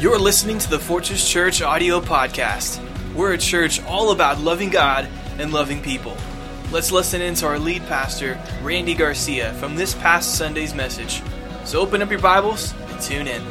You're listening to the Fortress Church audio podcast. We're a church all about loving God and loving people. Let's listen in to our lead pastor, Randy Garcia, from this past Sunday's message. So open up your Bibles and tune in.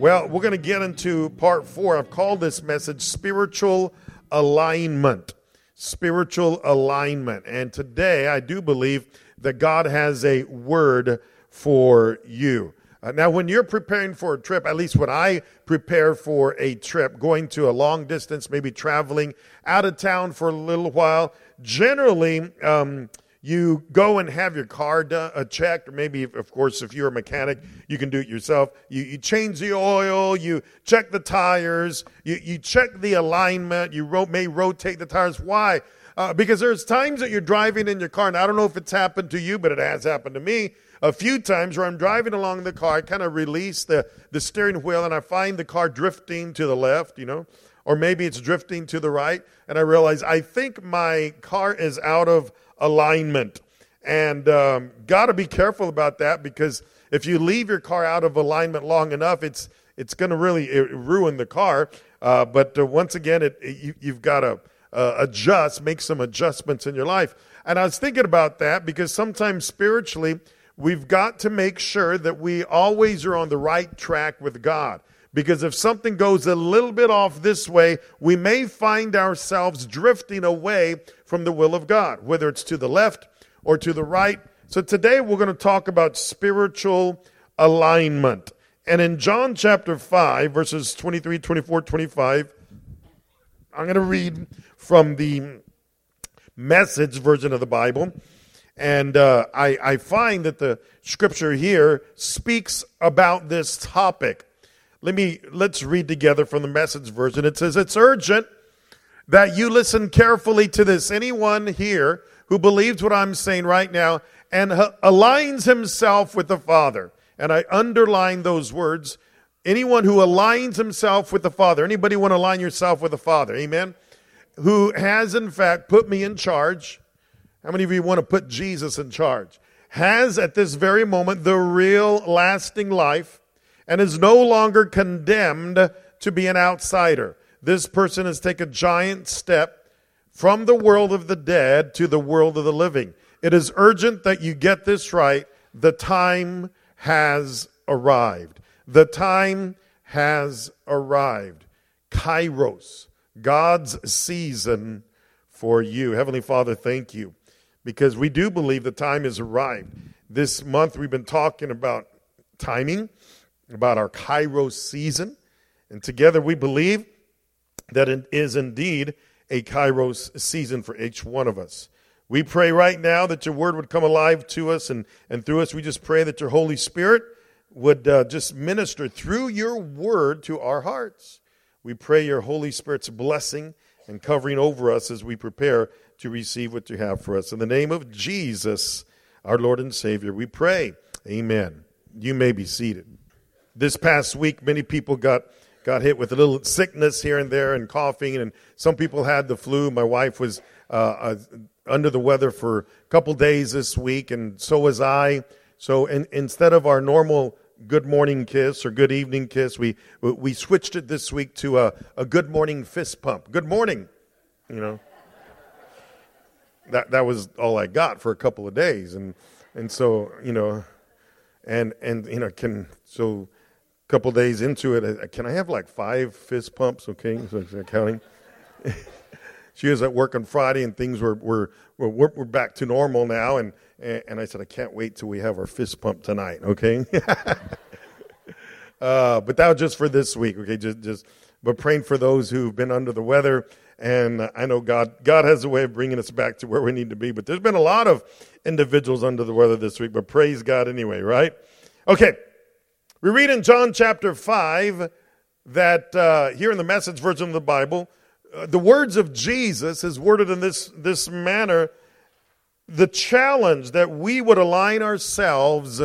Well, we're going to get into part four. I've called this message Spiritual Alignment spiritual alignment. And today, I do believe that God has a word for you. Uh, now, when you're preparing for a trip, at least when I prepare for a trip, going to a long distance, maybe traveling out of town for a little while, generally, um, you go and have your car done, uh, checked, or maybe, of course, if you're a mechanic, you can do it yourself. You, you change the oil, you check the tires, you, you check the alignment, you ro- may rotate the tires. Why? Uh, because there's times that you're driving in your car, and I don't know if it's happened to you, but it has happened to me a few times where I'm driving along the car, I kind of release the, the steering wheel, and I find the car drifting to the left, you know, or maybe it's drifting to the right, and I realize I think my car is out of alignment. And um, got to be careful about that because if you leave your car out of alignment long enough, it's it's going to really ruin the car. Uh, but uh, once again, it, it you, have got to uh, adjust, make some adjustments in your life. And I was thinking about that because sometimes spiritually, we've got to make sure that we always are on the right track with God. Because if something goes a little bit off this way, we may find ourselves drifting away from the will of God, whether it's to the left or to the right. So today we're going to talk about spiritual alignment. And in John chapter 5, verses 23, 24, 25, I'm going to read from the message version of the Bible. And uh, I, I find that the scripture here speaks about this topic. Let me let's read together from the message version. It says it's urgent that you listen carefully to this. Anyone here who believes what I'm saying right now and aligns himself with the Father. And I underline those words. Anyone who aligns himself with the Father. Anybody want to align yourself with the Father? Amen. Who has in fact put me in charge. How many of you want to put Jesus in charge? Has at this very moment the real lasting life and is no longer condemned to be an outsider. This person has taken a giant step from the world of the dead to the world of the living. It is urgent that you get this right. The time has arrived. The time has arrived. Kairos, God's season for you. Heavenly Father, thank you because we do believe the time has arrived. This month we've been talking about timing about our Kairos season. And together we believe that it is indeed a Kairos season for each one of us. We pray right now that your word would come alive to us and, and through us. We just pray that your Holy Spirit would uh, just minister through your word to our hearts. We pray your Holy Spirit's blessing and covering over us as we prepare to receive what you have for us. In the name of Jesus, our Lord and Savior, we pray. Amen. You may be seated. This past week, many people got got hit with a little sickness here and there and coughing, and some people had the flu. My wife was uh, uh, under the weather for a couple days this week, and so was I. So in, instead of our normal good morning kiss or good evening kiss, we we switched it this week to a, a good morning fist pump. Good morning, you know. That that was all I got for a couple of days, and and so you know, and and you know can so couple days into it, can I have like five fist pumps? Okay, so counting. she was at work on Friday, and things were were were, we're back to normal now. And and I said, I can't wait till we have our fist pump tonight. Okay. uh, but that was just for this week. Okay, just just but praying for those who've been under the weather. And I know God God has a way of bringing us back to where we need to be. But there's been a lot of individuals under the weather this week. But praise God anyway, right? Okay. We read in John chapter 5 that uh, here in the message version of the Bible, uh, the words of Jesus is worded in this, this manner the challenge that we would align ourselves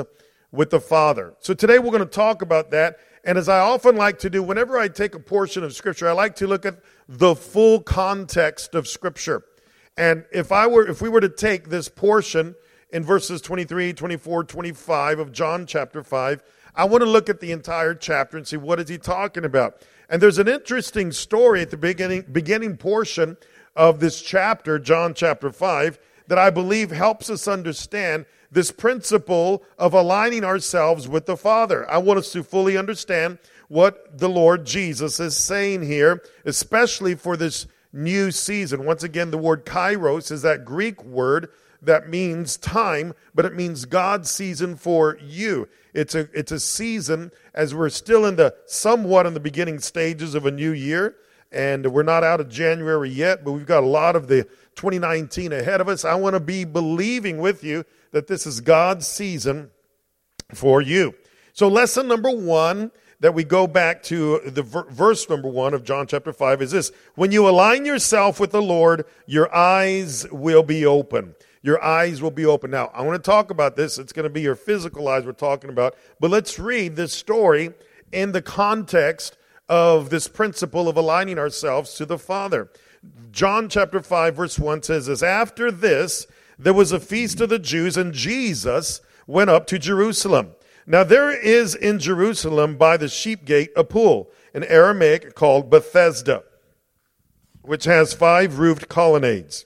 with the Father. So today we're going to talk about that. And as I often like to do, whenever I take a portion of Scripture, I like to look at the full context of Scripture. And if I were if we were to take this portion in verses 23, 24, 25 of John chapter 5, I want to look at the entire chapter and see what is he talking about. And there's an interesting story at the beginning beginning portion of this chapter, John chapter 5, that I believe helps us understand this principle of aligning ourselves with the Father. I want us to fully understand what the Lord Jesus is saying here, especially for this new season. Once again, the word kairos is that Greek word that means time, but it means God's season for you. It's a, it's a season as we're still in the somewhat in the beginning stages of a new year, and we're not out of January yet, but we've got a lot of the 2019 ahead of us. I want to be believing with you that this is God's season for you. So, lesson number one that we go back to the verse number one of John chapter 5 is this When you align yourself with the Lord, your eyes will be open. Your eyes will be open. Now, I want to talk about this. It's going to be your physical eyes we're talking about. But let's read this story in the context of this principle of aligning ourselves to the Father. John chapter 5, verse 1 says this After this, there was a feast of the Jews, and Jesus went up to Jerusalem. Now there is in Jerusalem by the sheep gate a pool, in Aramaic called Bethesda, which has five roofed colonnades.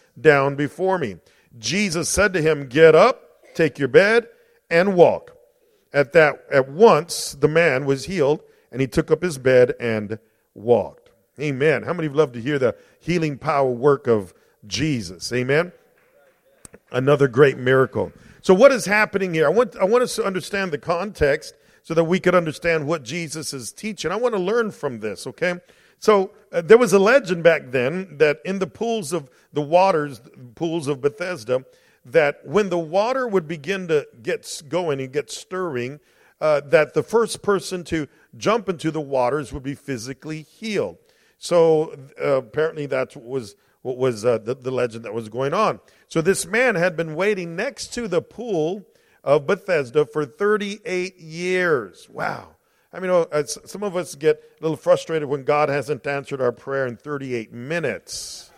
down before me, Jesus said to him, Get up, take your bed, and walk. At that, at once, the man was healed, and he took up his bed and walked. Amen. How many would love to hear the healing power work of Jesus? Amen. Another great miracle. So, what is happening here? I want, I want us to understand the context so that we could understand what Jesus is teaching. I want to learn from this, okay? So, uh, there was a legend back then that in the pools of the waters, pools of Bethesda, that when the water would begin to get going and get stirring, uh, that the first person to jump into the waters would be physically healed. So, uh, apparently, that was what was uh, the, the legend that was going on. So this man had been waiting next to the pool of Bethesda for 38 years. Wow. I mean, oh, some of us get a little frustrated when God hasn't answered our prayer in 38 minutes.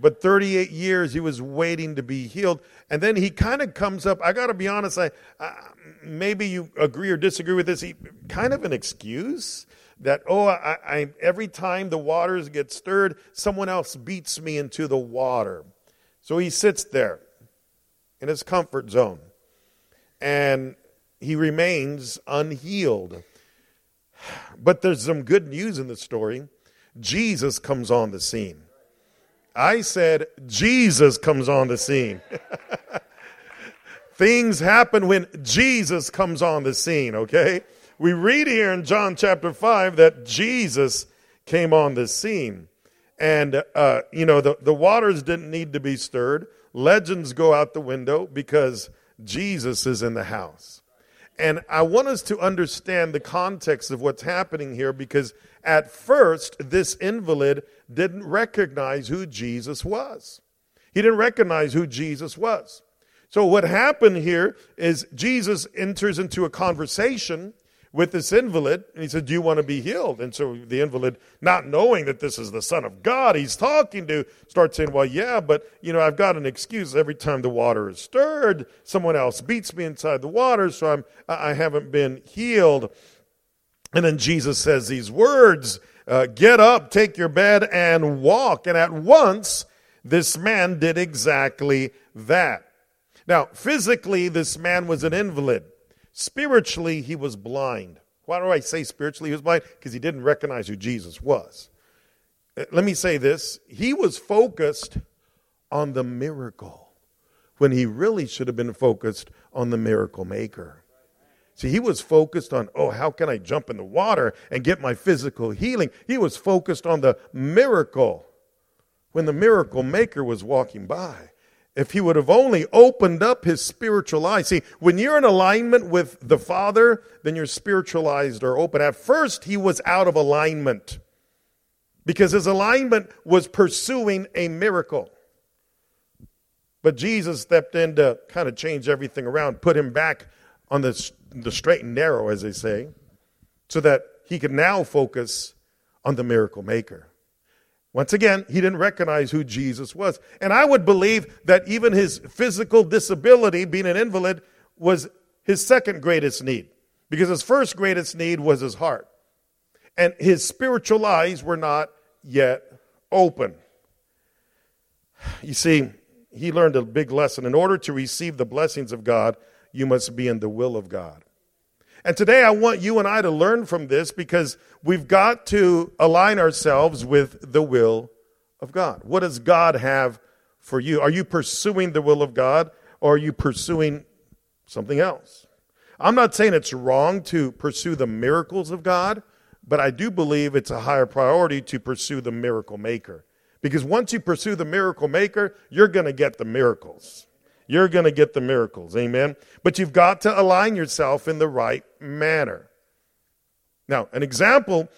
But 38 years he was waiting to be healed. And then he kind of comes up. I got to be honest, I, uh, maybe you agree or disagree with this. He, kind of an excuse that, oh, I, I, every time the waters get stirred, someone else beats me into the water. So he sits there in his comfort zone and he remains unhealed. But there's some good news in the story. Jesus comes on the scene. I said, Jesus comes on the scene. Things happen when Jesus comes on the scene, okay? we read here in John chapter 5 that Jesus came on the scene. And, uh, you know, the, the waters didn't need to be stirred. Legends go out the window because Jesus is in the house. And I want us to understand the context of what's happening here because at first, this invalid didn't recognize who Jesus was. He didn't recognize who Jesus was. So, what happened here is Jesus enters into a conversation with this invalid, and he said, Do you want to be healed? And so the invalid, not knowing that this is the Son of God he's talking to, starts saying, Well, yeah, but you know, I've got an excuse. Every time the water is stirred, someone else beats me inside the water, so I'm I haven't been healed. And then Jesus says these words uh, Get up, take your bed, and walk. And at once, this man did exactly that. Now, physically, this man was an invalid. Spiritually, he was blind. Why do I say spiritually he was blind? Because he didn't recognize who Jesus was. Uh, let me say this he was focused on the miracle when he really should have been focused on the miracle maker. See, he was focused on, oh, how can I jump in the water and get my physical healing? He was focused on the miracle when the miracle maker was walking by. If he would have only opened up his spiritual eyes. See, when you're in alignment with the Father, then your spiritual eyes are open. At first, he was out of alignment because his alignment was pursuing a miracle. But Jesus stepped in to kind of change everything around, put him back on the, the straight and narrow, as they say, so that he could now focus on the miracle maker. Once again, he didn't recognize who Jesus was. And I would believe that even his physical disability, being an invalid, was his second greatest need. Because his first greatest need was his heart. And his spiritual eyes were not yet open. You see, he learned a big lesson. In order to receive the blessings of God, you must be in the will of God. And today I want you and I to learn from this because we've got to align ourselves with the will of God. What does God have for you? Are you pursuing the will of God or are you pursuing something else? I'm not saying it's wrong to pursue the miracles of God, but I do believe it's a higher priority to pursue the miracle maker. Because once you pursue the miracle maker, you're going to get the miracles. You're going to get the miracles. Amen. But you've got to align yourself in the right manner. Now, an example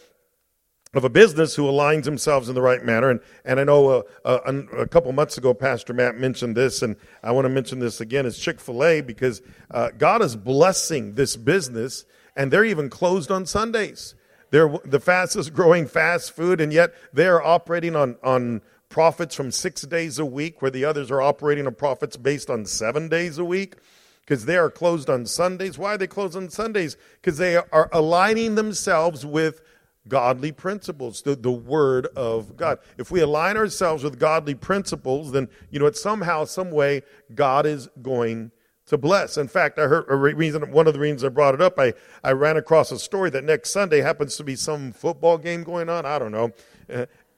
of a business who aligns themselves in the right manner, and, and I know uh, a, a, a couple months ago, Pastor Matt mentioned this, and I want to mention this again, is Chick fil A because uh, God is blessing this business, and they're even closed on Sundays. They're the fastest growing fast food, and yet they're operating on, on profits from six days a week, where the others are operating on profits based on seven days a week because they are closed on Sundays. Why are they closed on Sundays? Because they are aligning themselves with godly principles, the, the Word of God. If we align ourselves with godly principles, then, you know, it's somehow, some way, God is going to bless. In fact, I heard a reason, one of the reasons I brought it up, I, I ran across a story that next Sunday happens to be some football game going on. I don't know.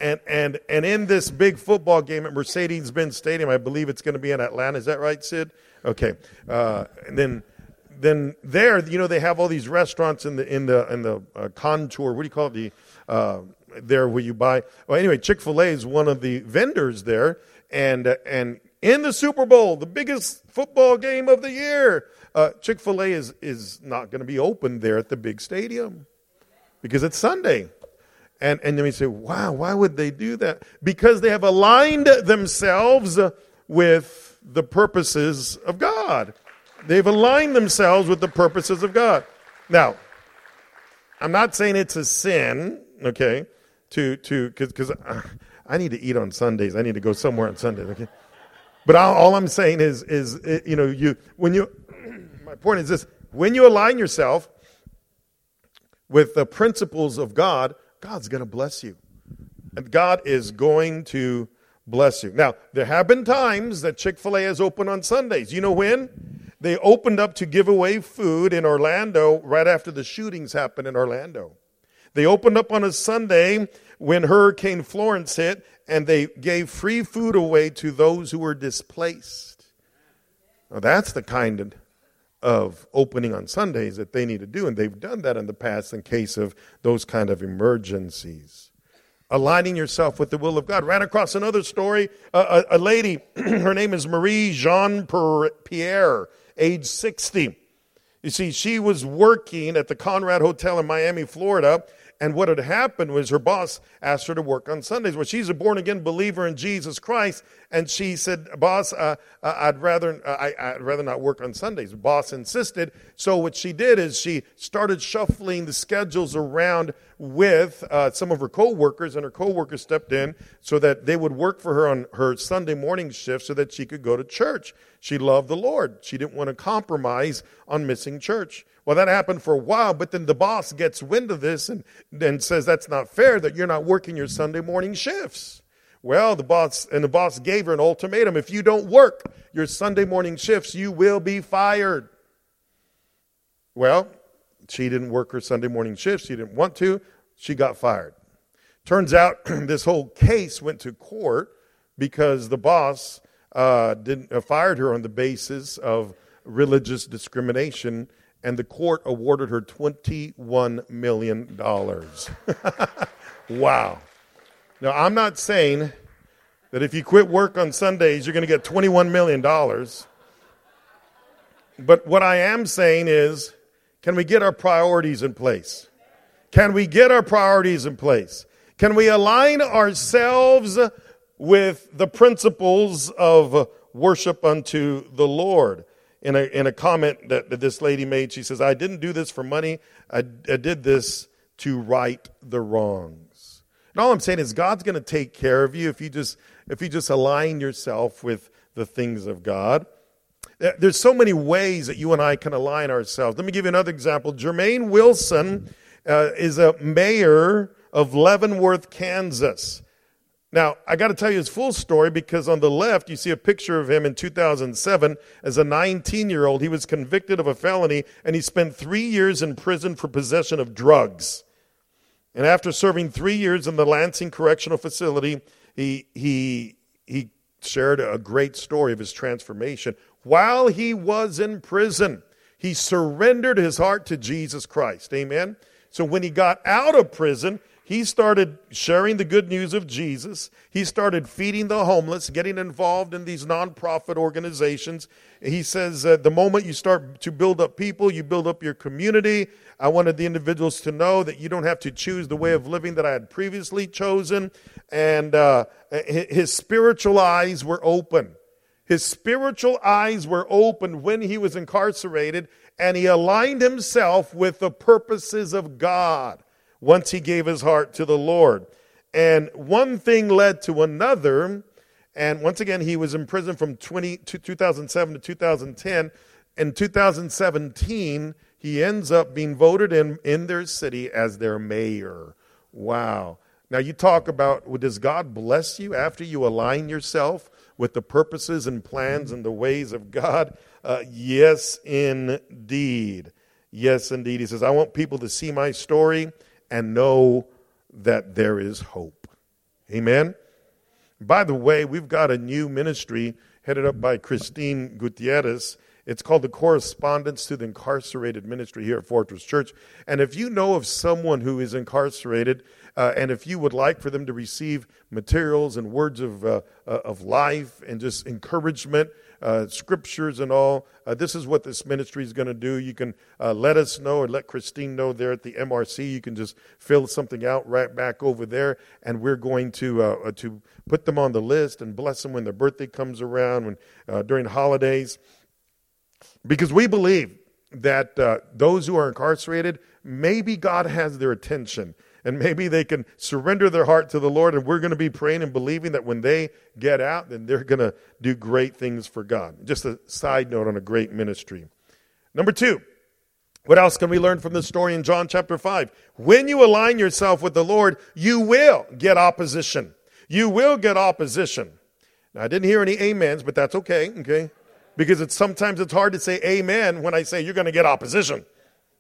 And, and, and in this big football game at Mercedes Benz Stadium, I believe it's going to be in Atlanta. Is that right, Sid? Okay. Uh, and then, then there, you know, they have all these restaurants in the, in the, in the uh, contour. What do you call it? The, uh, there where you buy. Well, anyway, Chick fil A is one of the vendors there. And, uh, and in the Super Bowl, the biggest football game of the year. Uh, Chick fil A is, is not going to be open there at the big stadium because it's Sunday. And, and then we say, wow, why would they do that? Because they have aligned themselves with the purposes of God. They've aligned themselves with the purposes of God. Now, I'm not saying it's a sin, okay, to, to, because I need to eat on Sundays. I need to go somewhere on Sundays, okay? But all I'm saying is, is eh, you know, you when you, my point is this: when you align yourself with the principles of God, God's going to bless you, and God is going to bless you. Now, there have been times that Chick Fil A has opened on Sundays. You know when? They opened up to give away food in Orlando right after the shootings happened in Orlando. They opened up on a Sunday when Hurricane Florence hit, and they gave free food away to those who were displaced. Now, that's the kind of opening on Sundays that they need to do, and they've done that in the past in case of those kind of emergencies. Aligning yourself with the will of God. Ran across another story. a, a lady, her name is Marie Jean Pierre, age 60. You see, she was working at the Conrad Hotel in Miami, Florida, and what had happened was her boss asked her to work on Sundays. Well, she's a born again believer in Jesus Christ, and she said, "Boss, uh, uh I'd rather uh, I, would rather not work on Sundays." Boss insisted. So what she did is she started shuffling the schedules around with uh, some of her coworkers, and her coworkers stepped in so that they would work for her on her Sunday morning shift, so that she could go to church. She loved the Lord. She didn't want to compromise on missing church. Well, that happened for a while, but then the boss gets wind of this and then says that's not fair that you're not working your Sunday morning shifts. Well, the boss and the boss gave her an ultimatum. If you don't work your Sunday morning shifts, you will be fired. Well, she didn't work her Sunday morning shifts. She didn't want to. She got fired. Turns out this whole case went to court because the boss uh, didn't uh, fired her on the basis of religious discrimination and the court awarded her $21 million. wow. Now, I'm not saying that if you quit work on Sundays, you're going to get $21 million. But what I am saying is, can we get our priorities in place? Can we get our priorities in place? Can we align ourselves with the principles of worship unto the Lord? In a, in a comment that, that this lady made, she says, I didn't do this for money. I, I did this to right the wrongs. And all I'm saying is God's going to take care of you if you just if you just align yourself with the things of God. There's so many ways that you and I can align ourselves. Let me give you another example. Jermaine Wilson uh, is a mayor of Leavenworth, Kansas. Now, I got to tell you his full story because on the left, you see a picture of him in 2007 as a 19 year old. He was convicted of a felony and he spent three years in prison for possession of drugs. And after serving three years in the Lansing Correctional Facility, he, he, he shared a great story of his transformation. While he was in prison, he surrendered his heart to Jesus Christ. Amen. So when he got out of prison, he started sharing the good news of Jesus. He started feeding the homeless, getting involved in these nonprofit organizations. He says, uh, the moment you start to build up people, you build up your community. I wanted the individuals to know that you don't have to choose the way of living that I had previously chosen. And uh, his spiritual eyes were open. His spiritual eyes were opened when he was incarcerated, and he aligned himself with the purposes of God once he gave his heart to the Lord. And one thing led to another. And once again, he was in prison from 20, 2007 to 2010. In 2017, he ends up being voted in in their city as their mayor. Wow. Now, you talk about well, does God bless you after you align yourself with the purposes and plans and the ways of God? Uh, yes, indeed. Yes, indeed. He says, I want people to see my story and know that there is hope. Amen. By the way, we've got a new ministry headed up by Christine Gutierrez. It's called the Correspondence to the Incarcerated Ministry here at Fortress Church. And if you know of someone who is incarcerated, uh, and if you would like for them to receive materials and words of, uh, uh, of life and just encouragement, uh, scriptures and all, uh, this is what this ministry is going to do. You can uh, let us know or let Christine know there at the MRC. You can just fill something out right back over there, and we're going to, to put them on the list and bless them when their birthday comes around, when, during holidays. Because we believe that those who are incarcerated, maybe God has their attention and maybe they can surrender their heart to the Lord. And we're going to be praying and believing that when they get out, then they're going to do great things for God. Just a side note on a great ministry. Number two, what else can we learn from this story in John chapter 5? When you align yourself with the Lord, you will get opposition. You will get opposition. Now, I didn't hear any amens, but that's okay, okay? Because it's sometimes it's hard to say amen when I say you're going to get opposition.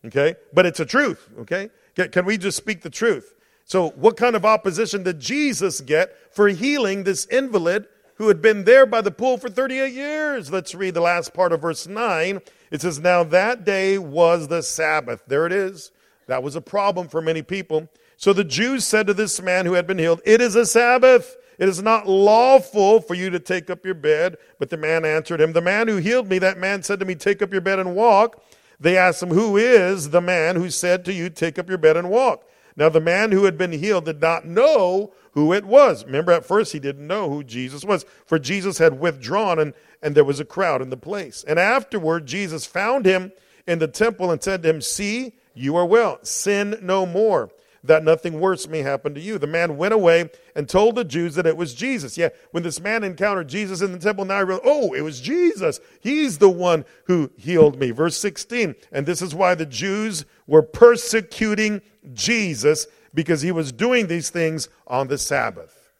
Okay? But it's a truth, okay? Can we just speak the truth? So, what kind of opposition did Jesus get for healing this invalid who had been there by the pool for 38 years? Let's read the last part of verse 9. It says, Now that day was the Sabbath. There it is. That was a problem for many people. So the Jews said to this man who had been healed, It is a Sabbath. It is not lawful for you to take up your bed. But the man answered him, The man who healed me, that man said to me, Take up your bed and walk. They asked him, Who is the man who said to you, Take up your bed and walk? Now, the man who had been healed did not know who it was. Remember, at first he didn't know who Jesus was, for Jesus had withdrawn and, and there was a crowd in the place. And afterward, Jesus found him in the temple and said to him, See, you are well. Sin no more that nothing worse may happen to you. The man went away and told the Jews that it was Jesus. Yeah, when this man encountered Jesus in the temple, now he realized, oh, it was Jesus. He's the one who healed me. Verse 16, and this is why the Jews were persecuting Jesus because he was doing these things on the Sabbath.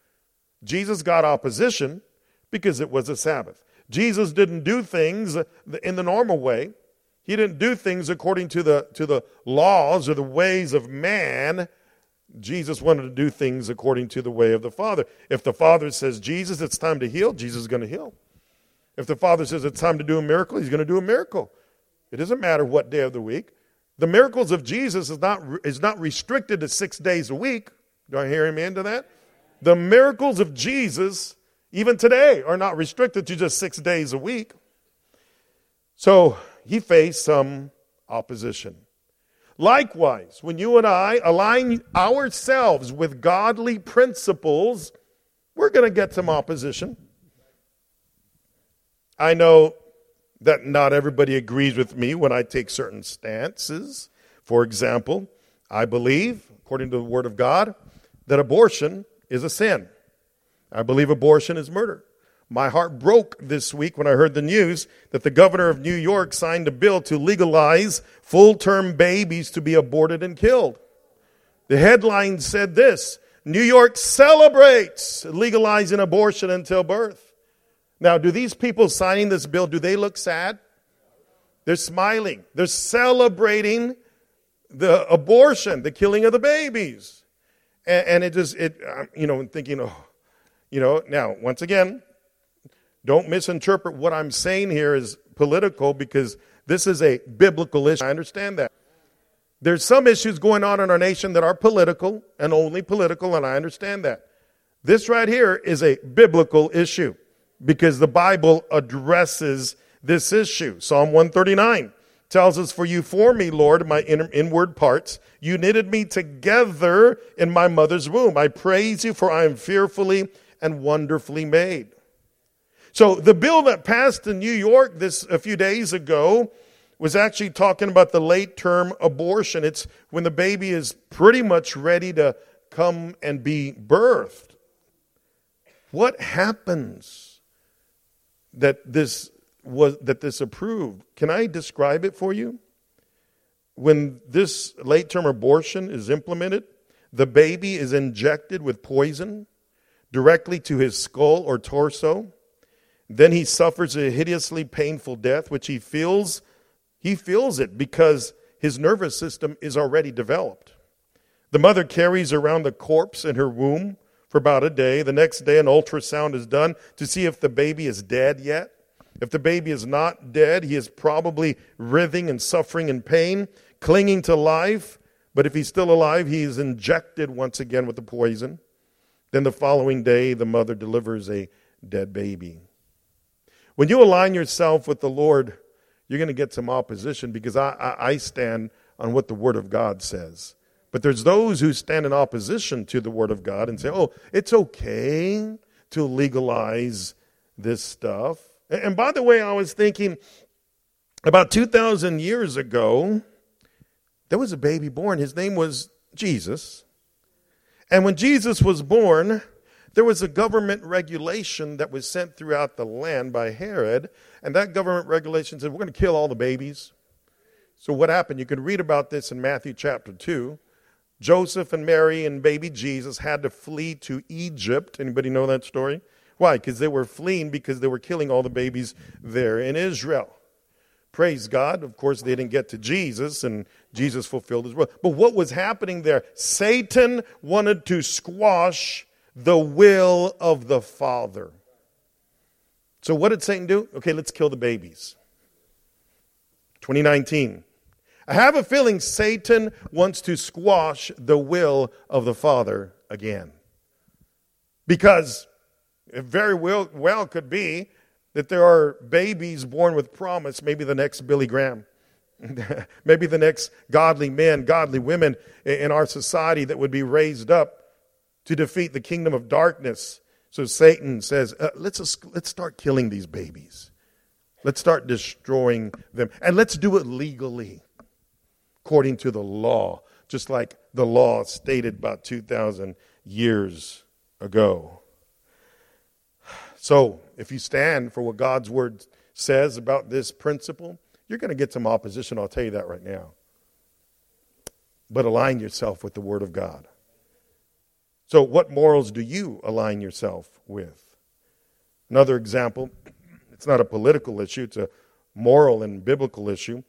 Jesus got opposition because it was a Sabbath. Jesus didn't do things in the normal way. He didn't do things according to the, to the laws or the ways of man. Jesus wanted to do things according to the way of the Father. If the Father says, Jesus, it's time to heal, Jesus is going to heal. If the Father says it's time to do a miracle, he's going to do a miracle. It doesn't matter what day of the week. The miracles of Jesus is not, is not restricted to six days a week. Do I hear him into that? The miracles of Jesus even today, are not restricted to just six days a week. So he faced some opposition. Likewise, when you and I align ourselves with godly principles, we're going to get some opposition. I know that not everybody agrees with me when I take certain stances. For example, I believe, according to the Word of God, that abortion is a sin. I believe abortion is murder. My heart broke this week when I heard the news that the governor of New York signed a bill to legalize full term babies to be aborted and killed. The headline said this New York celebrates legalizing abortion until birth. Now, do these people signing this bill, do they look sad? They're smiling. They're celebrating the abortion, the killing of the babies. And, and it just, it, uh, you know, thinking, oh, you know, now, once again, don't misinterpret what I'm saying here as political because this is a biblical issue. I understand that. There's some issues going on in our nation that are political and only political, and I understand that. This right here is a biblical issue because the Bible addresses this issue. Psalm 139 tells us, For you formed me, Lord, my inward parts. You knitted me together in my mother's womb. I praise you, for I am fearfully and wonderfully made. So the bill that passed in New York this a few days ago was actually talking about the late term abortion. It's when the baby is pretty much ready to come and be birthed. What happens that this was that this approved? Can I describe it for you? When this late term abortion is implemented, the baby is injected with poison directly to his skull or torso. Then he suffers a hideously painful death, which he feels, he feels it because his nervous system is already developed. The mother carries around the corpse in her womb for about a day. The next day, an ultrasound is done to see if the baby is dead yet. If the baby is not dead, he is probably writhing and suffering in pain, clinging to life. But if he's still alive, he is injected once again with the poison. Then the following day, the mother delivers a dead baby. When you align yourself with the Lord, you're going to get some opposition because I, I, I stand on what the Word of God says. But there's those who stand in opposition to the Word of God and say, oh, it's okay to legalize this stuff. And by the way, I was thinking about 2,000 years ago, there was a baby born. His name was Jesus. And when Jesus was born, there was a government regulation that was sent throughout the land by Herod, and that government regulation said, We're going to kill all the babies. So, what happened? You can read about this in Matthew chapter 2. Joseph and Mary and baby Jesus had to flee to Egypt. Anybody know that story? Why? Because they were fleeing because they were killing all the babies there in Israel. Praise God. Of course, they didn't get to Jesus, and Jesus fulfilled his will. But what was happening there? Satan wanted to squash the will of the Father. So, what did Satan do? Okay, let's kill the babies. 2019. I have a feeling Satan wants to squash the will of the Father again. Because it very well, well could be that there are babies born with promise, maybe the next Billy Graham, maybe the next godly men, godly women in our society that would be raised up to defeat the kingdom of darkness. So Satan says, uh, let's, let's start killing these babies. Let's start destroying them. And let's do it legally, according to the law, just like the law stated about 2,000 years ago. So, if you stand for what God's word says about this principle, you're going to get some opposition, I'll tell you that right now. But align yourself with the word of God. So, what morals do you align yourself with? Another example, it's not a political issue, it's a moral and biblical issue.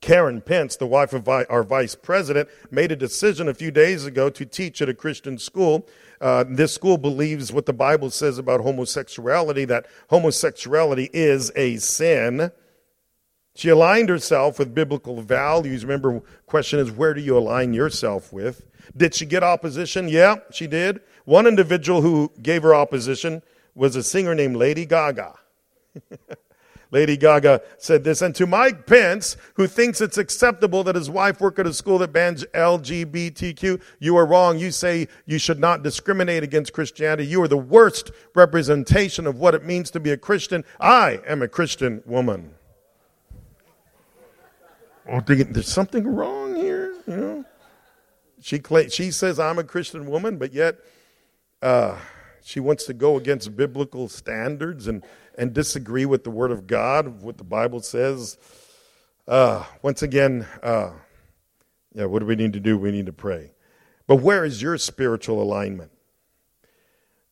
Karen Pence, the wife of our vice president, made a decision a few days ago to teach at a Christian school. Uh, this school believes what the Bible says about homosexuality, that homosexuality is a sin. She aligned herself with biblical values. Remember, question is, where do you align yourself with? Did she get opposition? Yeah, she did. One individual who gave her opposition was a singer named Lady Gaga. Lady Gaga said this. And to Mike Pence, who thinks it's acceptable that his wife work at a school that bans LGBTQ, you are wrong. You say you should not discriminate against Christianity. You are the worst representation of what it means to be a Christian. I am a Christian woman. Oh, there's something wrong here, you know? She, she says I'm a Christian woman, but yet uh, she wants to go against biblical standards and and disagree with the Word of God, what the Bible says, uh, once again, uh, yeah, what do we need to do? We need to pray. But where is your spiritual alignment?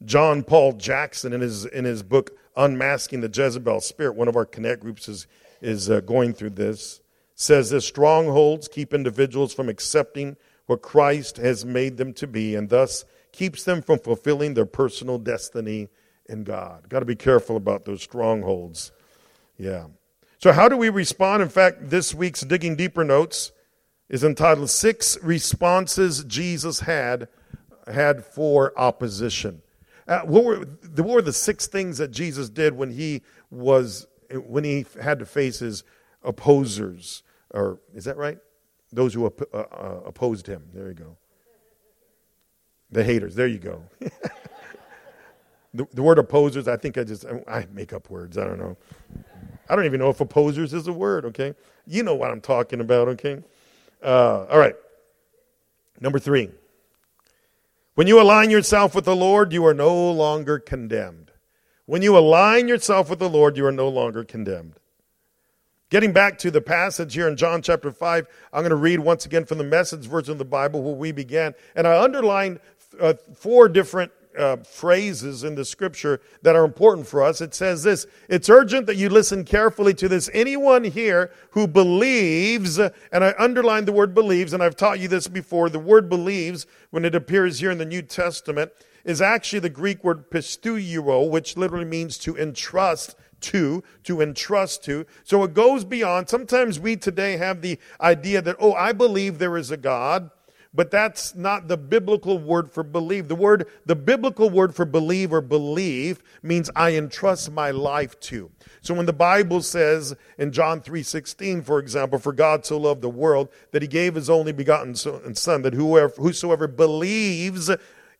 John Paul Jackson, in his, in his book Unmasking the Jezebel Spirit, one of our Connect groups is, is uh, going through this, says this strongholds keep individuals from accepting what Christ has made them to be and thus keeps them from fulfilling their personal destiny in God. Got to be careful about those strongholds. Yeah. So, how do we respond? In fact, this week's Digging Deeper Notes is entitled Six Responses Jesus Had, had for Opposition. Uh, what, were, what were the six things that Jesus did when he was when he had to face his opposers? Or is that right? Those who op- uh, uh, opposed him. There you go. The haters. There you go. The, the word opposers, I think I just, I make up words. I don't know. I don't even know if opposers is a word, okay? You know what I'm talking about, okay? Uh, all right. Number three. When you align yourself with the Lord, you are no longer condemned. When you align yourself with the Lord, you are no longer condemned. Getting back to the passage here in John chapter 5, I'm going to read once again from the message version of the Bible where we began. And I underlined uh, four different uh, phrases in the scripture that are important for us. It says this It's urgent that you listen carefully to this. Anyone here who believes, and I underline the word believes, and I've taught you this before, the word believes, when it appears here in the New Testament, is actually the Greek word pisteuo, which literally means to entrust to, to entrust to. So it goes beyond. Sometimes we today have the idea that, oh, I believe there is a God but that's not the biblical word for believe. The word, the biblical word for believe or believe means I entrust my life to. So when the Bible says in John 3:16, for example, for God so loved the world that he gave his only begotten son, that whoever, whosoever believes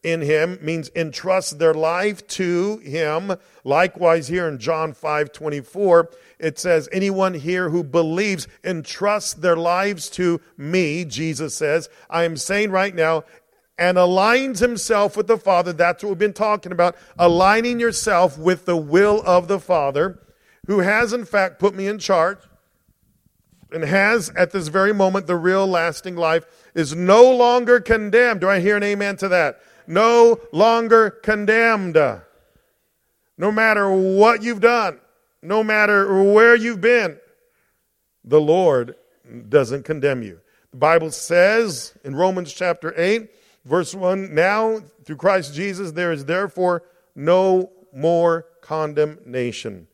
in him means entrust their life to him. Likewise, here in John 5 24, it says, Anyone here who believes entrusts their lives to me, Jesus says. I am saying right now, and aligns himself with the Father. That's what we've been talking about. Aligning yourself with the will of the Father, who has in fact put me in charge and has at this very moment the real lasting life, is no longer condemned. Do I hear an amen to that? No longer condemned. No matter what you've done, no matter where you've been, the Lord doesn't condemn you. The Bible says in Romans chapter 8, verse 1 Now, through Christ Jesus, there is therefore no more condemnation.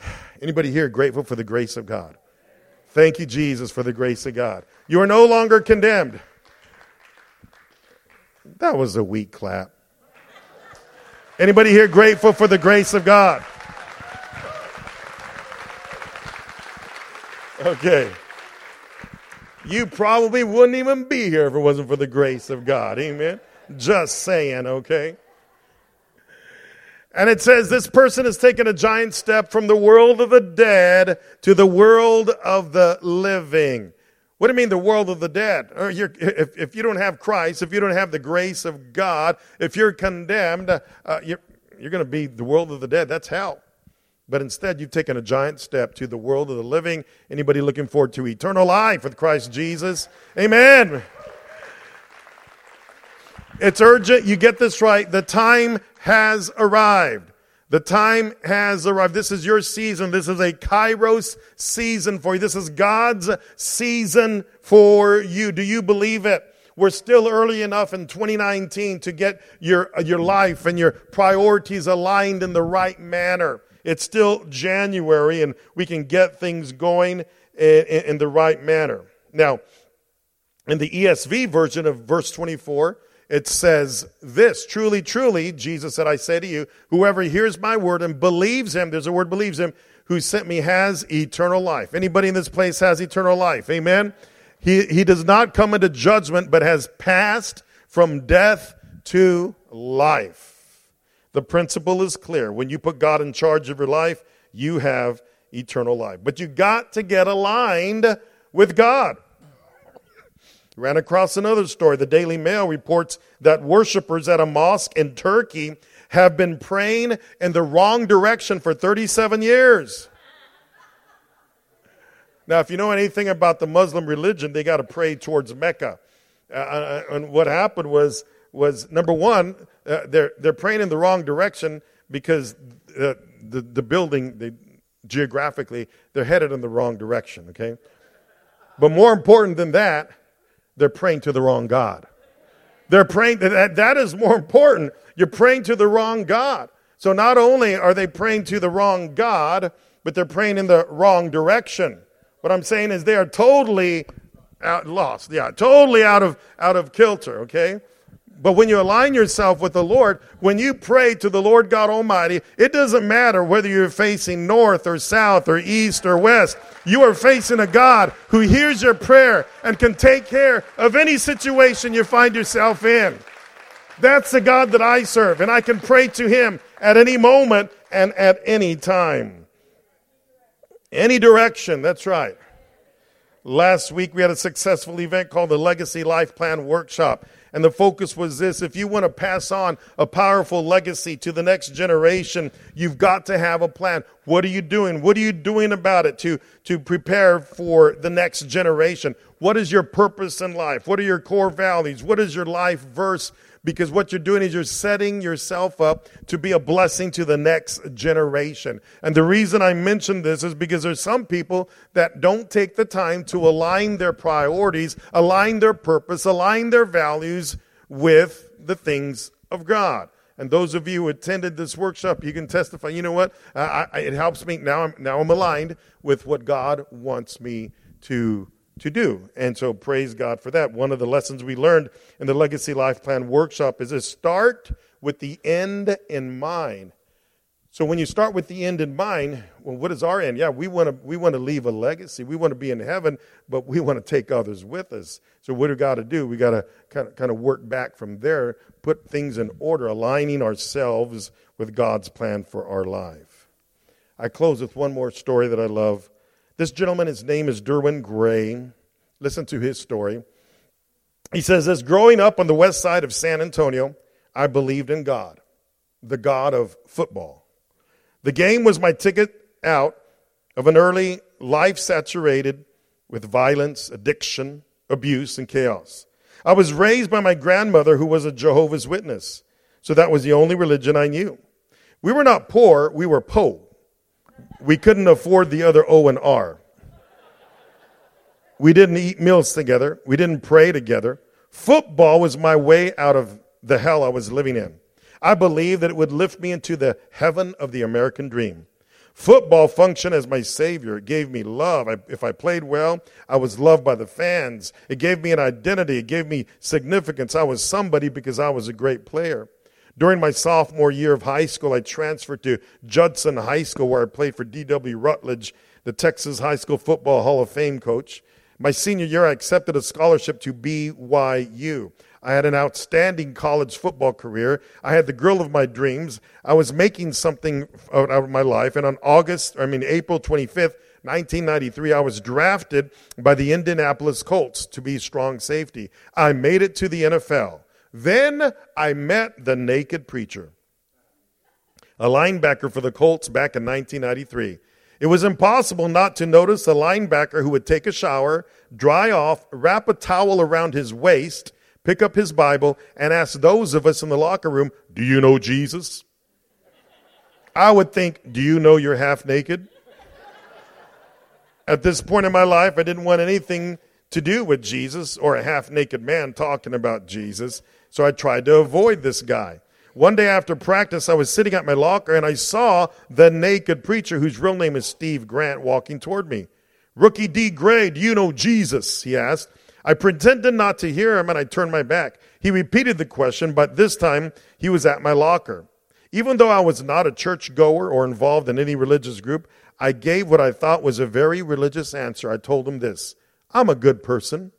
Anybody here grateful for the grace of God? Thank you, Jesus, for the grace of God. You are no longer condemned. That was a weak clap. Anybody here grateful for the grace of God? Okay. You probably wouldn't even be here if it wasn't for the grace of God. Amen. Just saying, okay? And it says this person has taken a giant step from the world of the dead to the world of the living. What do you mean the world of the dead? Uh, if, if you don't have Christ, if you don't have the grace of God, if you're condemned, uh, you're, you're going to be the world of the dead. That's hell. But instead, you've taken a giant step to the world of the living. Anybody looking forward to eternal life with Christ Jesus? Amen. It's urgent. You get this right. The time has arrived. The time has arrived. This is your season. This is a Kairos season for you. This is God's season for you. Do you believe it? We're still early enough in 2019 to get your, your life and your priorities aligned in the right manner. It's still January and we can get things going in, in the right manner. Now, in the ESV version of verse 24, it says this Truly, truly, Jesus said, I say to you, whoever hears my word and believes him, there's a word believes him, who sent me has eternal life. Anybody in this place has eternal life. Amen? He, he does not come into judgment, but has passed from death to life. The principle is clear. When you put God in charge of your life, you have eternal life. But you got to get aligned with God. Ran across another story. The Daily Mail reports that worshippers at a mosque in Turkey have been praying in the wrong direction for 37 years. Now, if you know anything about the Muslim religion, they got to pray towards Mecca. Uh, uh, and what happened was, was number one, uh, they're, they're praying in the wrong direction because uh, the, the building, they, geographically, they're headed in the wrong direction, okay? But more important than that, they're praying to the wrong God. They're praying, that, that is more important. You're praying to the wrong God. So not only are they praying to the wrong God, but they're praying in the wrong direction. What I'm saying is they are totally out, lost. Yeah, totally out of, out of kilter, okay? But when you align yourself with the Lord, when you pray to the Lord God Almighty, it doesn't matter whether you're facing north or south or east or west. You are facing a God who hears your prayer and can take care of any situation you find yourself in. That's the God that I serve, and I can pray to Him at any moment and at any time. Any direction, that's right. Last week we had a successful event called the Legacy Life Plan Workshop. And the focus was this if you want to pass on a powerful legacy to the next generation, you've got to have a plan. What are you doing? What are you doing about it to, to prepare for the next generation? What is your purpose in life? What are your core values? What is your life verse? Because what you're doing is you're setting yourself up to be a blessing to the next generation. And the reason I mention this is because there's some people that don't take the time to align their priorities, align their purpose, align their values with the things of God. And those of you who attended this workshop, you can testify. You know what? I, I, it helps me now. I'm now I'm aligned with what God wants me to to do. And so praise God for that. One of the lessons we learned in the Legacy Life Plan workshop is to start with the end in mind. So when you start with the end in mind, well, what is our end? Yeah, we want to we want to leave a legacy. We want to be in heaven, but we want to take others with us. So what do we got to do? We got to kind of kind of work back from there, put things in order, aligning ourselves with God's plan for our life. I close with one more story that I love. This gentleman, his name is Derwin Gray. Listen to his story. He says, As growing up on the west side of San Antonio, I believed in God, the God of football. The game was my ticket out of an early life saturated with violence, addiction, abuse, and chaos. I was raised by my grandmother, who was a Jehovah's Witness, so that was the only religion I knew. We were not poor, we were po we couldn't afford the other O and R. We didn't eat meals together. We didn't pray together. Football was my way out of the hell I was living in. I believed that it would lift me into the heaven of the American dream. Football functioned as my savior. It gave me love. I, if I played well, I was loved by the fans. It gave me an identity. It gave me significance. I was somebody because I was a great player. During my sophomore year of high school, I transferred to Judson High School, where I played for D.W. Rutledge, the Texas High School Football Hall of Fame coach. My senior year, I accepted a scholarship to BYU. I had an outstanding college football career. I had the girl of my dreams. I was making something out of my life. And on August, I mean, April 25th, 1993, I was drafted by the Indianapolis Colts to be strong safety. I made it to the NFL. Then I met the naked preacher, a linebacker for the Colts back in 1993. It was impossible not to notice a linebacker who would take a shower, dry off, wrap a towel around his waist, pick up his Bible, and ask those of us in the locker room, Do you know Jesus? I would think, Do you know you're half naked? At this point in my life, I didn't want anything to do with Jesus or a half naked man talking about Jesus. So I tried to avoid this guy. One day after practice, I was sitting at my locker and I saw the naked preacher, whose real name is Steve Grant, walking toward me. Rookie D. Gray, do you know Jesus? He asked. I pretended not to hear him and I turned my back. He repeated the question, but this time he was at my locker. Even though I was not a church goer or involved in any religious group, I gave what I thought was a very religious answer. I told him this I'm a good person.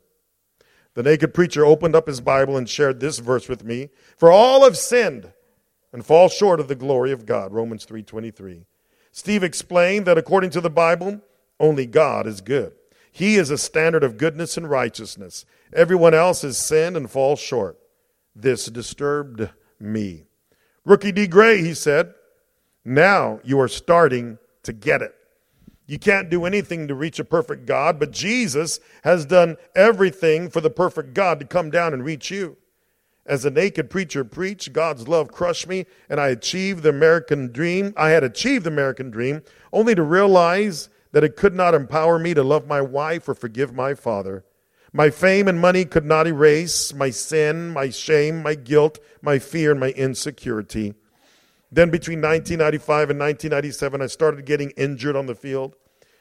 The naked preacher opened up his Bible and shared this verse with me. For all have sinned and fall short of the glory of God. Romans 3:23. Steve explained that according to the Bible, only God is good. He is a standard of goodness and righteousness. Everyone else has sinned and falls short. This disturbed me. Rookie D. Gray, he said, now you are starting to get it. You can't do anything to reach a perfect God, but Jesus has done everything for the perfect God to come down and reach you. As a naked preacher preached, God's love crushed me, and I achieved the American dream. I had achieved the American dream, only to realize that it could not empower me to love my wife or forgive my father. My fame and money could not erase my sin, my shame, my guilt, my fear, and my insecurity. Then between 1995 and 1997, I started getting injured on the field.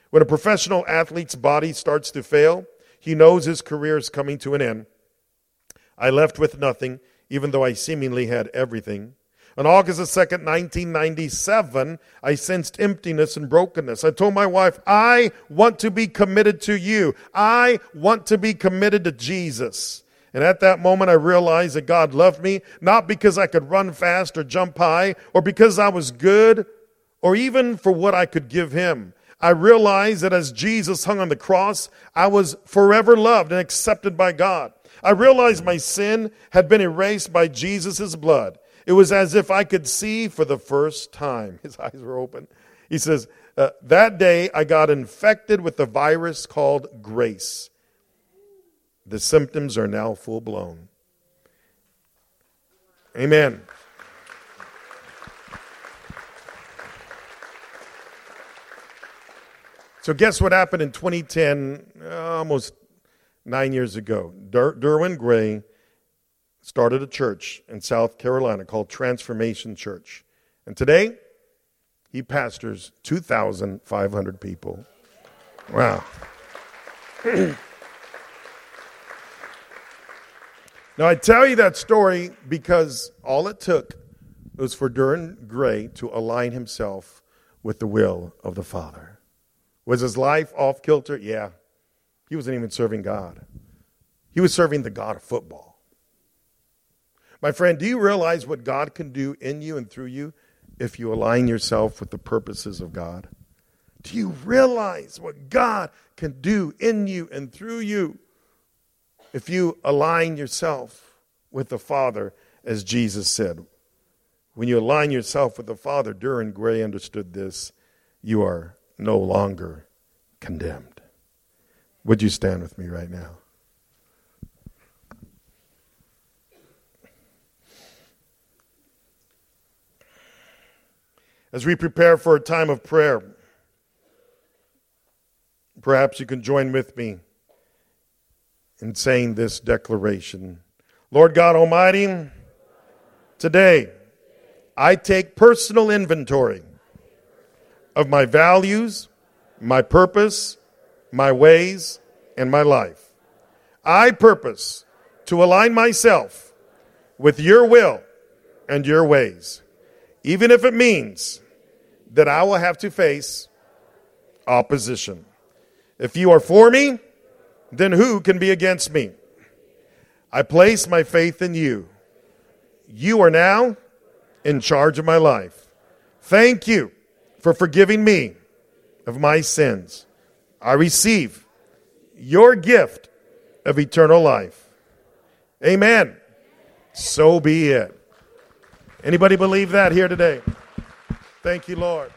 When a professional athlete's body starts to fail, he knows his career is coming to an end. I left with nothing, even though I seemingly had everything. On August the 2nd, 1997, I sensed emptiness and brokenness. I told my wife, I want to be committed to you. I want to be committed to Jesus. And at that moment, I realized that God loved me, not because I could run fast or jump high, or because I was good, or even for what I could give Him. I realized that as Jesus hung on the cross, I was forever loved and accepted by God. I realized my sin had been erased by Jesus' blood. It was as if I could see for the first time. His eyes were open. He says, uh, That day I got infected with the virus called grace. The symptoms are now full blown. Amen. So, guess what happened in 2010, uh, almost nine years ago? Der- Derwin Gray started a church in South Carolina called Transformation Church. And today, he pastors 2,500 people. Wow. Now, I tell you that story because all it took was for Derwin Gray to align himself with the will of the Father. Was his life off kilter? Yeah. He wasn't even serving God, he was serving the God of football. My friend, do you realize what God can do in you and through you if you align yourself with the purposes of God? Do you realize what God can do in you and through you? If you align yourself with the Father, as Jesus said. When you align yourself with the Father, Derwin Gray understood this, you are no longer condemned. Would you stand with me right now? As we prepare for a time of prayer, perhaps you can join with me in saying this declaration Lord God Almighty, today I take personal inventory of my values, my purpose, my ways, and my life. I purpose to align myself with your will and your ways, even if it means that I will have to face opposition. If you are for me, then who can be against me? I place my faith in you. You are now in charge of my life. Thank you for forgiving me of my sins. I receive your gift of eternal life. Amen. So be it. Anybody believe that here today? Thank you, Lord.